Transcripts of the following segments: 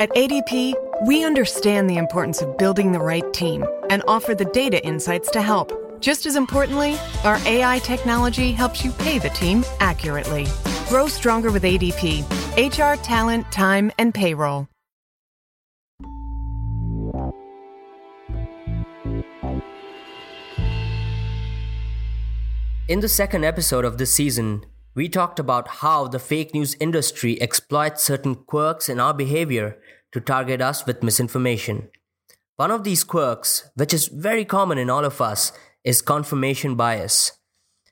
At ADP, we understand the importance of building the right team and offer the data insights to help. Just as importantly, our AI technology helps you pay the team accurately. Grow stronger with ADP HR, talent, time, and payroll. In the second episode of this season, we talked about how the fake news industry exploits certain quirks in our behavior to target us with misinformation. One of these quirks, which is very common in all of us, is confirmation bias.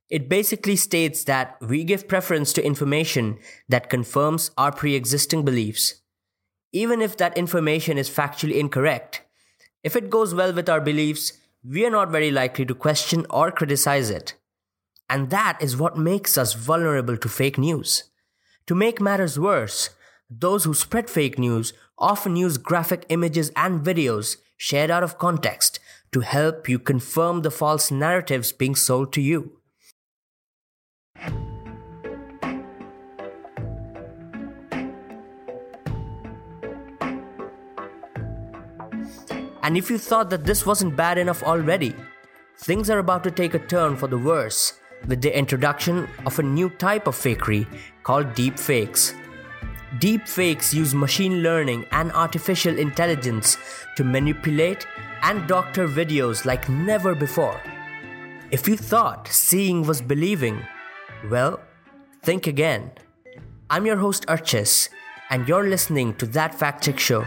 It basically states that we give preference to information that confirms our pre existing beliefs. Even if that information is factually incorrect, if it goes well with our beliefs, we are not very likely to question or criticize it. And that is what makes us vulnerable to fake news. To make matters worse, those who spread fake news often use graphic images and videos shared out of context to help you confirm the false narratives being sold to you. And if you thought that this wasn't bad enough already, things are about to take a turn for the worse with the introduction of a new type of fakery called deepfakes. Deepfakes use machine learning and artificial intelligence to manipulate and doctor videos like never before. If you thought seeing was believing, well, think again. I'm your host Archis, and you're listening to That Fact Check Show.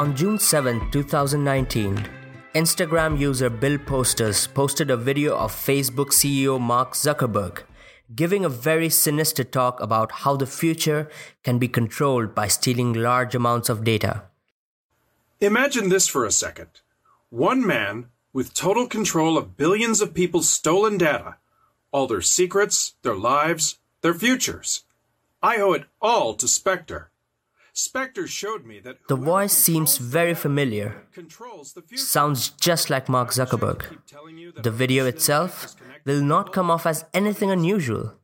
On June 7, 2019, Instagram user Bill Posters posted a video of Facebook CEO Mark Zuckerberg giving a very sinister talk about how the future can be controlled by stealing large amounts of data. Imagine this for a second. One man with total control of billions of people's stolen data, all their secrets, their lives, their futures. I owe it all to Spectre. Spectre showed me that the voice seems very familiar. Sounds just like Mark Zuckerberg. The video itself will not come off as anything unusual.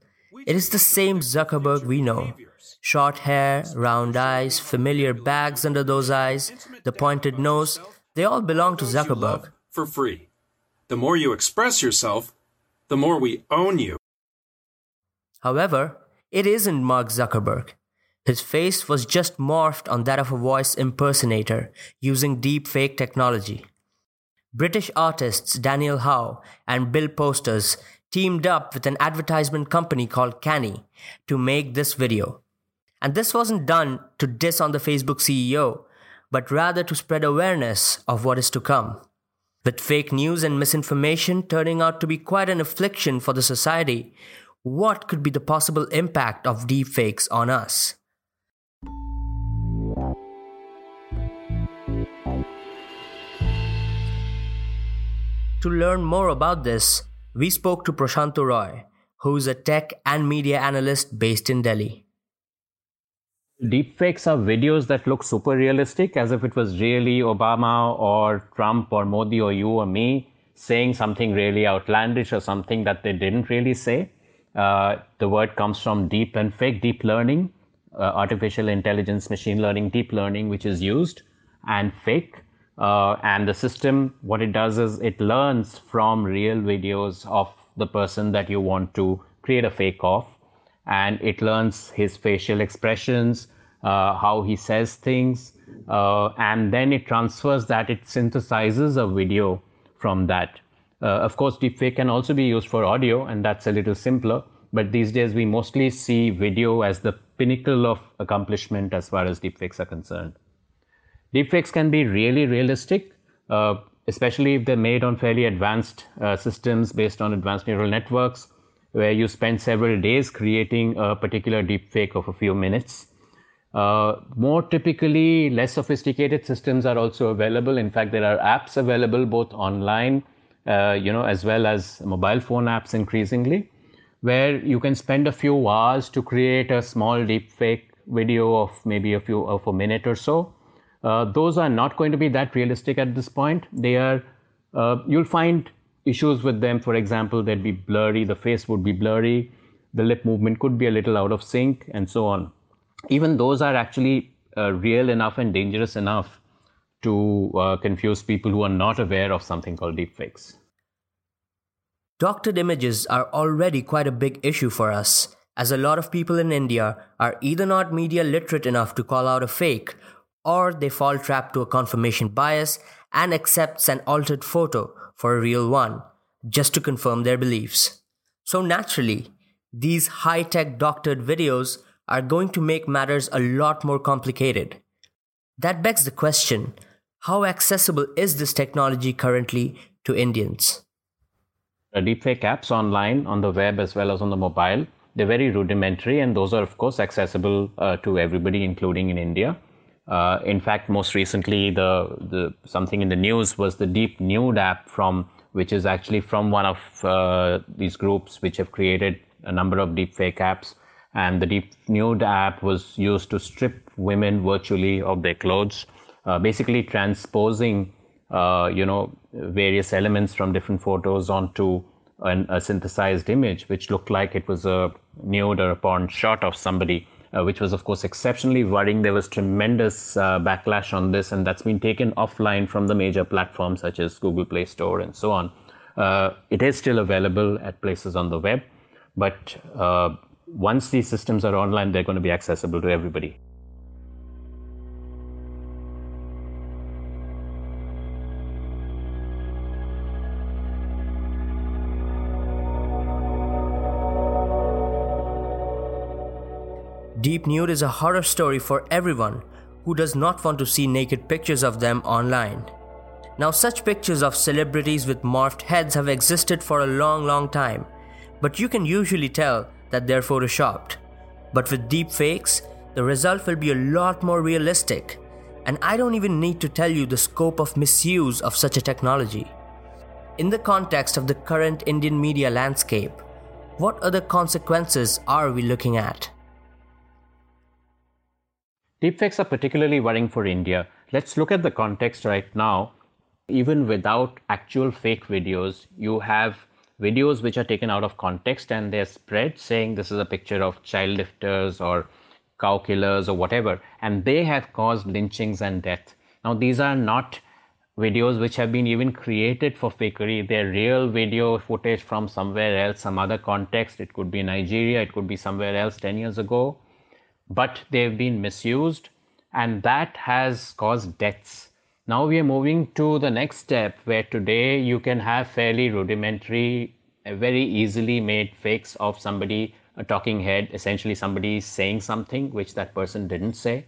It is the same Zuckerberg we know. Short hair, round eyes, familiar bags under those eyes, the pointed nose, they all belong to Zuckerberg. For free. The more you express yourself, the more we own you. However, it isn't Mark Zuckerberg. His face was just morphed on that of a voice impersonator using deep fake technology. British artists Daniel Howe and Bill Posters teamed up with an advertisement company called Canny to make this video. And this wasn't done to diss on the Facebook CEO, but rather to spread awareness of what is to come. With fake news and misinformation turning out to be quite an affliction for the society, what could be the possible impact of deepfakes on us? To learn more about this, we spoke to Prasanto Roy, who is a tech and media analyst based in Delhi. Deepfakes are videos that look super realistic, as if it was really Obama or Trump or Modi or you or me saying something really outlandish or something that they didn't really say. Uh, the word comes from deep and fake, deep learning, uh, artificial intelligence, machine learning, deep learning, which is used, and fake uh, and the system, what it does is it learns from real videos of the person that you want to create a fake of. And it learns his facial expressions, uh, how he says things, uh, and then it transfers that, it synthesizes a video from that. Uh, of course, deepfake can also be used for audio, and that's a little simpler. But these days, we mostly see video as the pinnacle of accomplishment as far as deepfakes are concerned. Deepfakes can be really realistic, uh, especially if they're made on fairly advanced uh, systems based on advanced neural networks, where you spend several days creating a particular deepfake of a few minutes. Uh, more typically, less sophisticated systems are also available. In fact, there are apps available both online, uh, you know, as well as mobile phone apps increasingly, where you can spend a few hours to create a small deepfake video of maybe a few of a minute or so those are not going to be that realistic at this point. They are uh, you'll find issues with them. For example, they'd be blurry, the face would be blurry, the lip movement could be a little out of sync, and so on. Even those are actually uh, real enough and dangerous enough to uh, confuse people who are not aware of something called deepfakes. Doctored images are already quite a big issue for us, as a lot of people in India are either not media literate enough to call out a fake, or they fall trap to a confirmation bias and accepts an altered photo for a real one, just to confirm their beliefs. So naturally, these high-tech doctored videos are going to make matters a lot more complicated. That begs the question, how accessible is this technology currently to Indians? deepfake apps online on the web as well as on the mobile. They're very rudimentary, and those are, of course, accessible uh, to everybody, including in India. Uh, in fact, most recently, the, the something in the news was the Deep Nude app from which is actually from one of uh, these groups which have created a number of deepfake apps. And the Deep Nude app was used to strip women virtually of their clothes, uh, basically transposing uh, you know, various elements from different photos onto an, a synthesized image, which looked like it was a nude or a porn shot of somebody, uh, which was, of course, exceptionally worrying. There was tremendous uh, backlash on this, and that's been taken offline from the major platforms such as Google Play Store and so on. Uh, it is still available at places on the web, but uh, once these systems are online, they're going to be accessible to everybody. Deep Nude is a horror story for everyone who does not want to see naked pictures of them online. Now, such pictures of celebrities with morphed heads have existed for a long, long time, but you can usually tell that they're photoshopped. But with deep fakes, the result will be a lot more realistic, and I don't even need to tell you the scope of misuse of such a technology. In the context of the current Indian media landscape, what other consequences are we looking at? Deepfakes are particularly worrying for India. Let's look at the context right now. Even without actual fake videos, you have videos which are taken out of context and they're spread saying this is a picture of child lifters or cow killers or whatever, and they have caused lynchings and death. Now, these are not videos which have been even created for fakery. They're real video footage from somewhere else, some other context. It could be Nigeria, it could be somewhere else 10 years ago but they've been misused and that has caused deaths. Now we are moving to the next step where today you can have fairly rudimentary, very easily made fakes of somebody, a talking head, essentially somebody saying something which that person didn't say.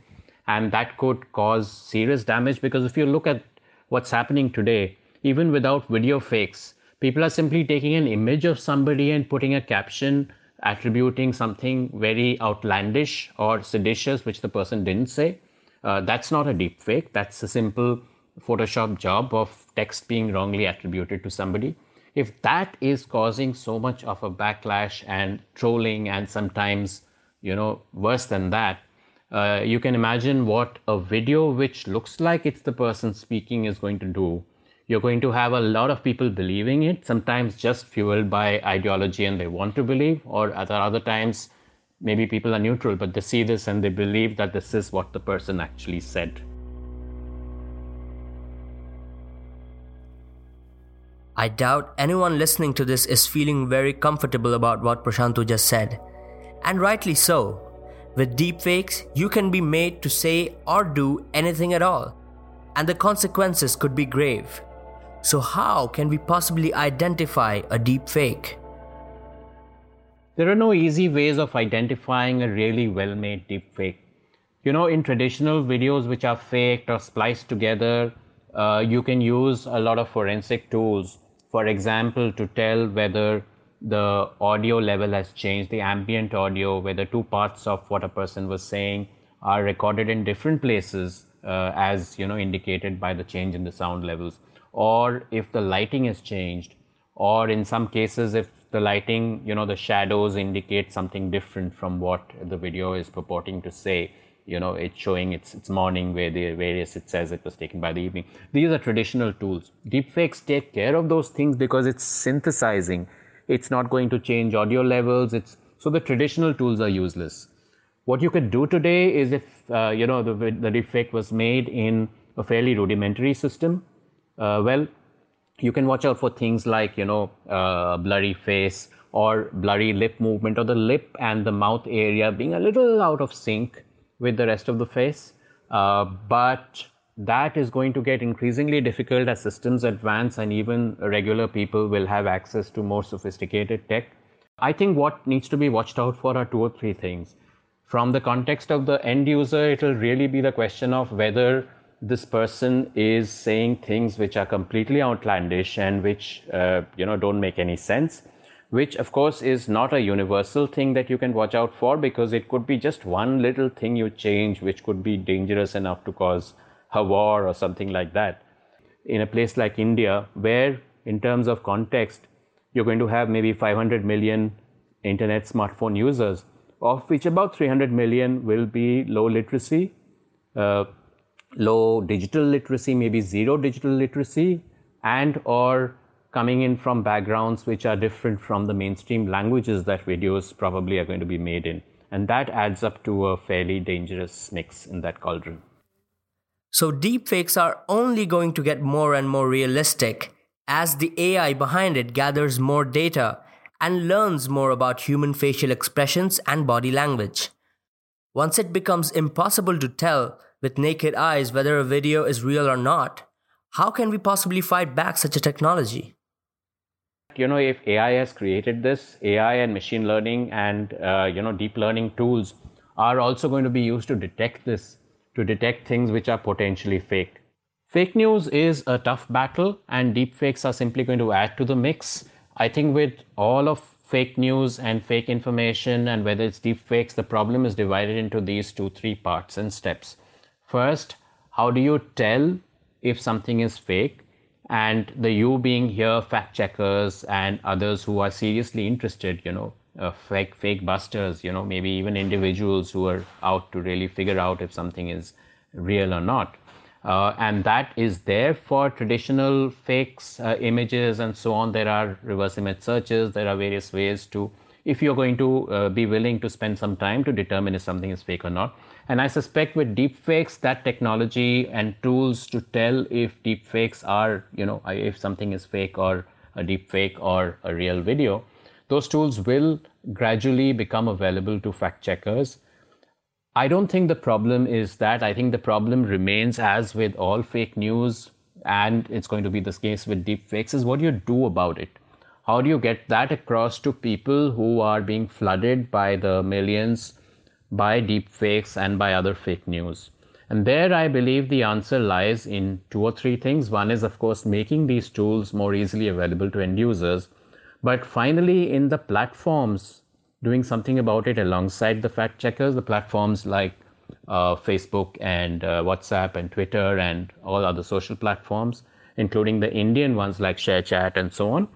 And that could cause serious damage because if you look at what's happening today, even without video fakes, people are simply taking an image of somebody and putting a caption attributing something very outlandish or seditious which the person didn't say. Uh, that's not a deep fake. That's a simple Photoshop job of text being wrongly attributed to somebody. If that is causing so much of a backlash and trolling, and sometimes, you know, worse than that, uh, you can imagine what a video which looks like it's the person speaking is going to do you're going to have a lot of people believing it, sometimes just fueled by ideology and they want to believe, or at other times, maybe people are neutral, but they see this and they believe that this is what the person actually said. I doubt anyone listening to this is feeling very comfortable about what Prasanto just said. And rightly so. With deepfakes, you can be made to say or do anything at all, and the consequences could be grave. So, how can we possibly identify a deep fake? There are no easy ways of identifying a really well made deep fake. You know, in traditional videos which are faked or spliced together, uh, you can use a lot of forensic tools. For example, to tell whether the audio level has changed, the ambient audio, whether two parts of what a person was saying are recorded in different places, uh, as you know, indicated by the change in the sound levels or if the lighting is changed or in some cases if the lighting you know the shadows indicate something different from what the video is purporting to say. You know it's showing its its morning where the various it says it was taken by the evening. These are traditional tools. Deepfakes take care of those things because it's synthesizing. It's not going to change audio levels. It's so the traditional tools are useless. What you could do today is if uh, you know the, the deepfake was made in a fairly rudimentary system well you can watch out for things like you know uh, blurry face or blurry lip movement or the lip and the mouth area being a little out of sync with the rest of the face. Uh, but that is going to get increasingly difficult as systems advance and even regular people will have access to more sophisticated tech. I think what needs to be watched out for are two or three things. From the context of the end user it will really be the question of whether this person is saying things which are completely outlandish and which uh, you know don't make any sense which of course is not a universal thing that you can watch out for because it could be just one little thing you change which could be dangerous enough to cause a war or something like that. In a place like india where in terms of context you're going to have maybe 500 million internet smartphone users of which about 300 million will be low literacy uh, low digital literacy, maybe zero digital literacy, and or coming in from backgrounds which are different from the mainstream languages that videos probably are going to be made in. And that adds up to a fairly dangerous mix in that cauldron. So, deepfakes are only going to get more and more realistic as the AI behind it gathers more data and learns more about human facial expressions and body language. Once it becomes impossible to tell with naked eyes whether a video is real or not, how can we possibly fight back such a technology? You know, if AI has created this, AI and machine learning and uh, you know deep learning tools are also going to be used to detect this, to detect things which are potentially fake. Fake news is a tough battle, and deepfakes are simply going to add to the mix. I think with all of fake news and fake information, and whether it's deepfakes, the problem is divided into these two, three parts and steps. First, how do you tell if something is fake? And the you being here, fact checkers and others who are seriously interested, you know, uh, fake fake busters, you know, maybe even individuals who are out to really figure out if something is real or not. Uh, and that is there for traditional fakes, uh, images, and so on. There are reverse image searches. There are various ways to, if you're going to uh, be willing to spend some time to determine if something is fake or not. And I suspect with deepfakes, that technology and tools to tell if deepfakes are, you know, if something is fake or a deepfake or a real video, those tools will gradually become available to fact checkers. I don't think the problem is that. I think the problem remains, as with all fake news, and it's going to be the case with deepfakes, is what do you do about it. How do you get that across to people who are being flooded by the millions by deepfakes and by other fake news. And there, I believe the answer lies in two or three things. One is, of course, making these tools more easily available to end users. But finally, in the platforms, doing something about it alongside the fact checkers, the platforms like uh, Facebook and uh, WhatsApp and Twitter and all other social platforms, including the Indian ones like ShareChat and so on.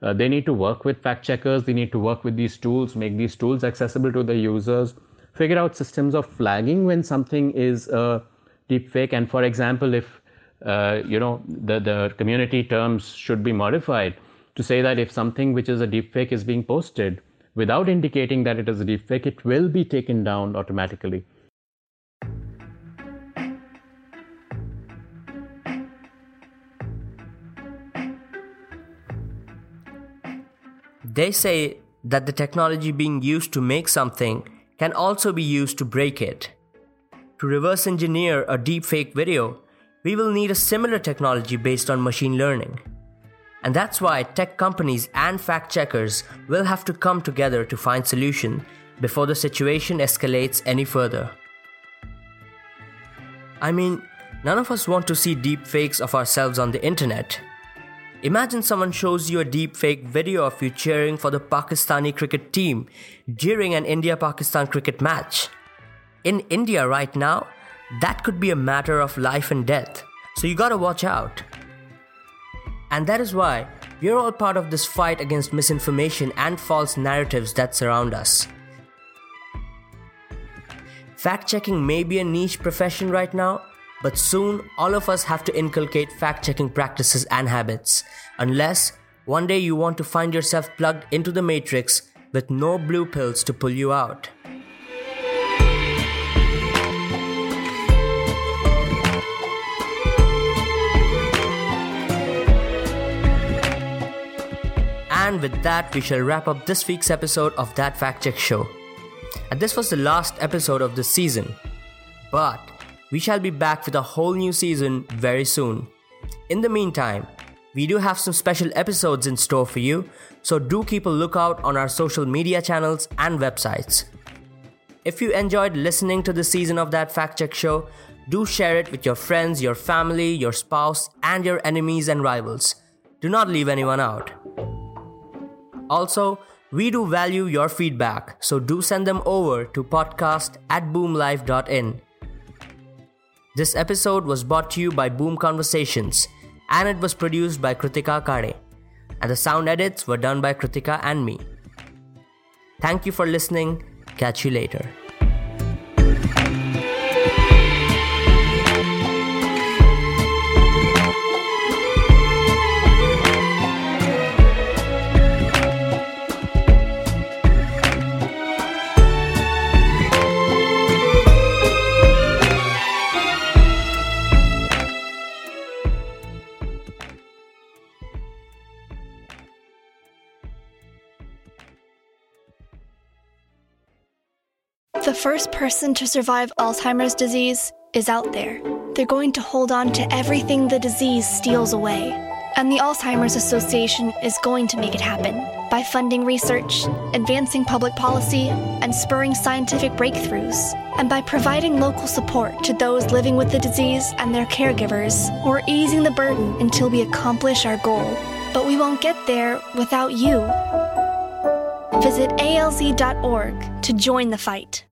Uh, they need to work with fact checkers, they need to work with these tools, make these tools accessible to the users figure out systems of flagging when something is a deepfake. And for example, if uh, you know the, the community terms should be modified to say that if something which is a deepfake is being posted without indicating that it is a deepfake, it will be taken down automatically. They say that the technology being used to make something can also be used to break it. To reverse engineer a deepfake video, we will need a similar technology based on machine learning. And that's why tech companies and fact checkers will have to come together to find solution before the situation escalates any further. I mean, none of us want to see deepfakes of ourselves on the internet. Imagine someone shows you a deep fake video of you cheering for the Pakistani cricket team during an India Pakistan cricket match. In India right now, that could be a matter of life and death, so you gotta watch out. And that is why we're all part of this fight against misinformation and false narratives that surround us. Fact checking may be a niche profession right now, but soon all of us have to inculcate fact checking practices and habits, unless one day you want to find yourself plugged into the matrix with no blue pills to pull you out. And with that, we shall wrap up this week's episode of That Fact Check Show. And this was the last episode of this season. But we shall be back with a whole new season very soon. In the meantime, we do have some special episodes in store for you, so do keep a lookout on our social media channels and websites. If you enjoyed listening to the season of that fact check show, do share it with your friends, your family, your spouse, and your enemies and rivals. Do not leave anyone out. Also, we do value your feedback, so do send them over to podcast at boomlive.in. This episode was brought to you by Boom Conversations, and it was produced by Kritika Kade, and the sound edits were done by Kritika and me. Thank you for listening. Catch you later. The first person to survive Alzheimer's disease is out there. They're going to hold on to everything the disease steals away. And the Alzheimer's Association is going to make it happen by funding research, advancing public policy, and spurring scientific breakthroughs, and by providing local support to those living with the disease and their caregivers, or easing the burden until we accomplish our goal. But we won't get there without you. Visit alz.org to join the fight.